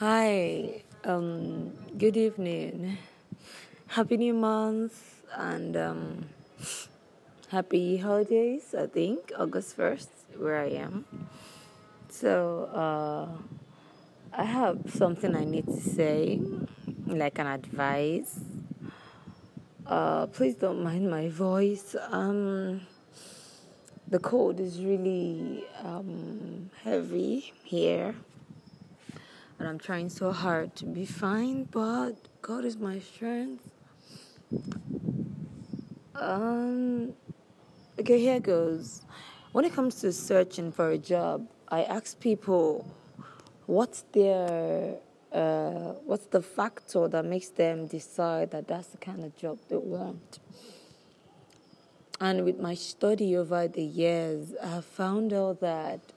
Hi, um, good evening. Happy New Month and um, happy holidays, I think, August 1st, where I am. So, uh, I have something I need to say, like an advice. Uh, please don't mind my voice. Um, the cold is really um, heavy here and I'm trying so hard to be fine, but God is my strength. Um, okay, here goes. When it comes to searching for a job, I ask people what's their uh, what's the factor that makes them decide that that's the kind of job they want. And with my study over the years, I have found out that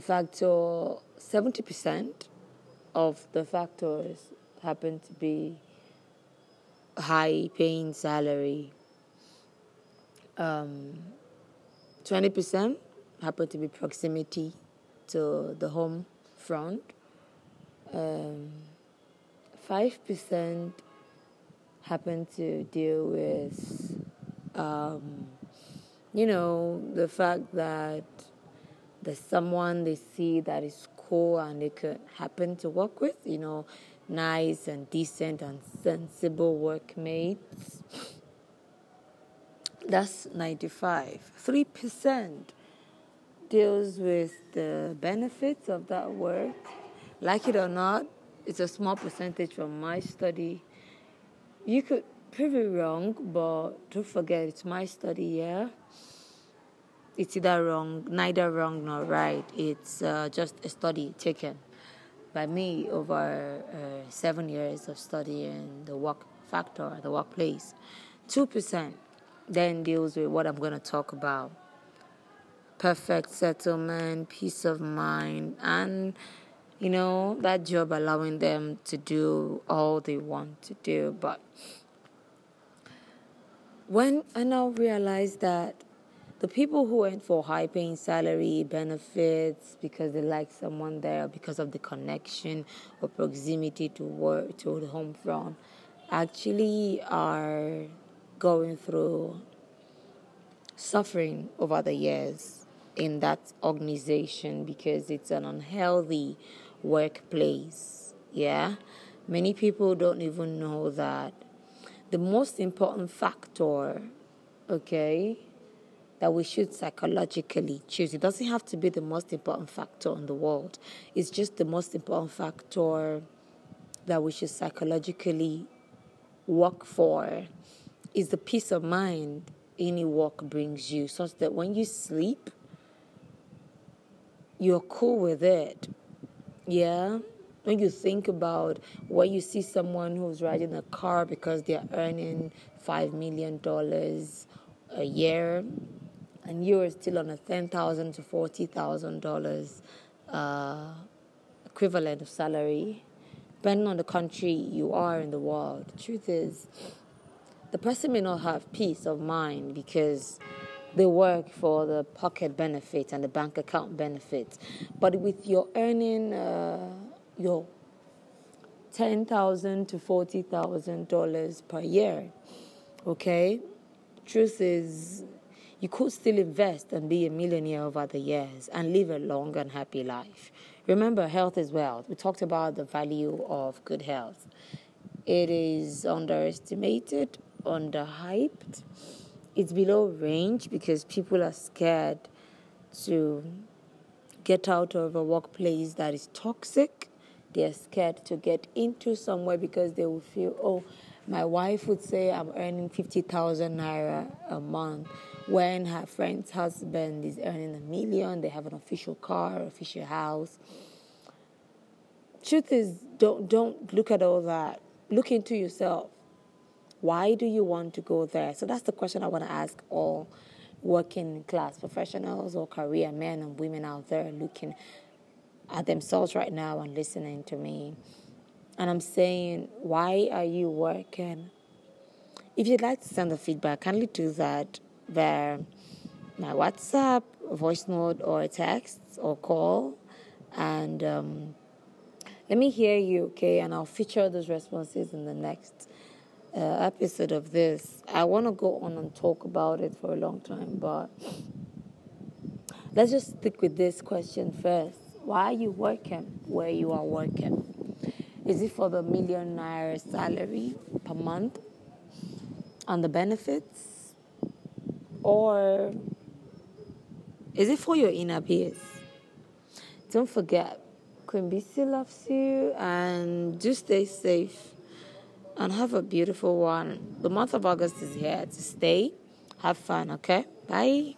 factor 70% of the factors happen to be high paying salary. Um, 20% happen to be proximity to the home front. Um, 5% happen to deal with, um, you know, the fact that there's someone they see that is cool and they could happen to work with, you know, nice and decent and sensible workmates. That's 95. 3% deals with the benefits of that work. Like it or not, it's a small percentage from my study. You could prove it wrong, but don't forget it's my study, yeah? It's either wrong, neither wrong nor right. It's uh, just a study taken by me over uh, seven years of studying the work factor, the workplace. 2% then deals with what I'm going to talk about perfect settlement, peace of mind, and you know, that job allowing them to do all they want to do. But when I now realize that the people who went for high paying salary benefits because they like someone there because of the connection or proximity to work to the home front actually are going through suffering over the years in that organization because it's an unhealthy workplace yeah? Many people don't even know that. The most important factor okay that we should psychologically choose. It doesn't have to be the most important factor in the world, it's just the most important factor that we should psychologically work for is the peace of mind any work brings you, such that when you sleep, you're cool with it. Yeah? When you think about when you see someone who's riding a car because they're earning $5 million a year, and you're still on a ten thousand to forty thousand dollars uh, equivalent of salary, depending on the country you are in the world. The truth is, the person may not have peace of mind because they work for the pocket benefit and the bank account benefit. But with your earning uh, your ten thousand to forty thousand dollars per year, okay. Truth is, you could still invest and be a millionaire over the years and live a long and happy life. Remember, health is wealth. We talked about the value of good health. It is underestimated, underhyped. It's below range because people are scared to get out of a workplace that is toxic. They're scared to get into somewhere because they will feel, oh, my wife would say I'm earning 50,000 naira a month when her friend's husband is earning a million, they have an official car, official house. Truth is, don't don't look at all that. Look into yourself. Why do you want to go there? So that's the question I want to ask all working class professionals or career men and women out there looking at themselves right now and listening to me. And I'm saying, why are you working? If you'd like to send a feedback, kindly do that via my WhatsApp, voice note, or text or call. And um, Let me hear you, okay? And I'll feature those responses in the next uh, episode of this. I want to go on and talk about it for a long time, but let's just stick with this question first. Why are you working where you are working? Is it for the millionaire salary per month and the benefits? Or is it for your inner peace? Don't forget, Queen BC loves you and do stay safe and have a beautiful one. The month of August is here to stay. Have fun, okay? Bye.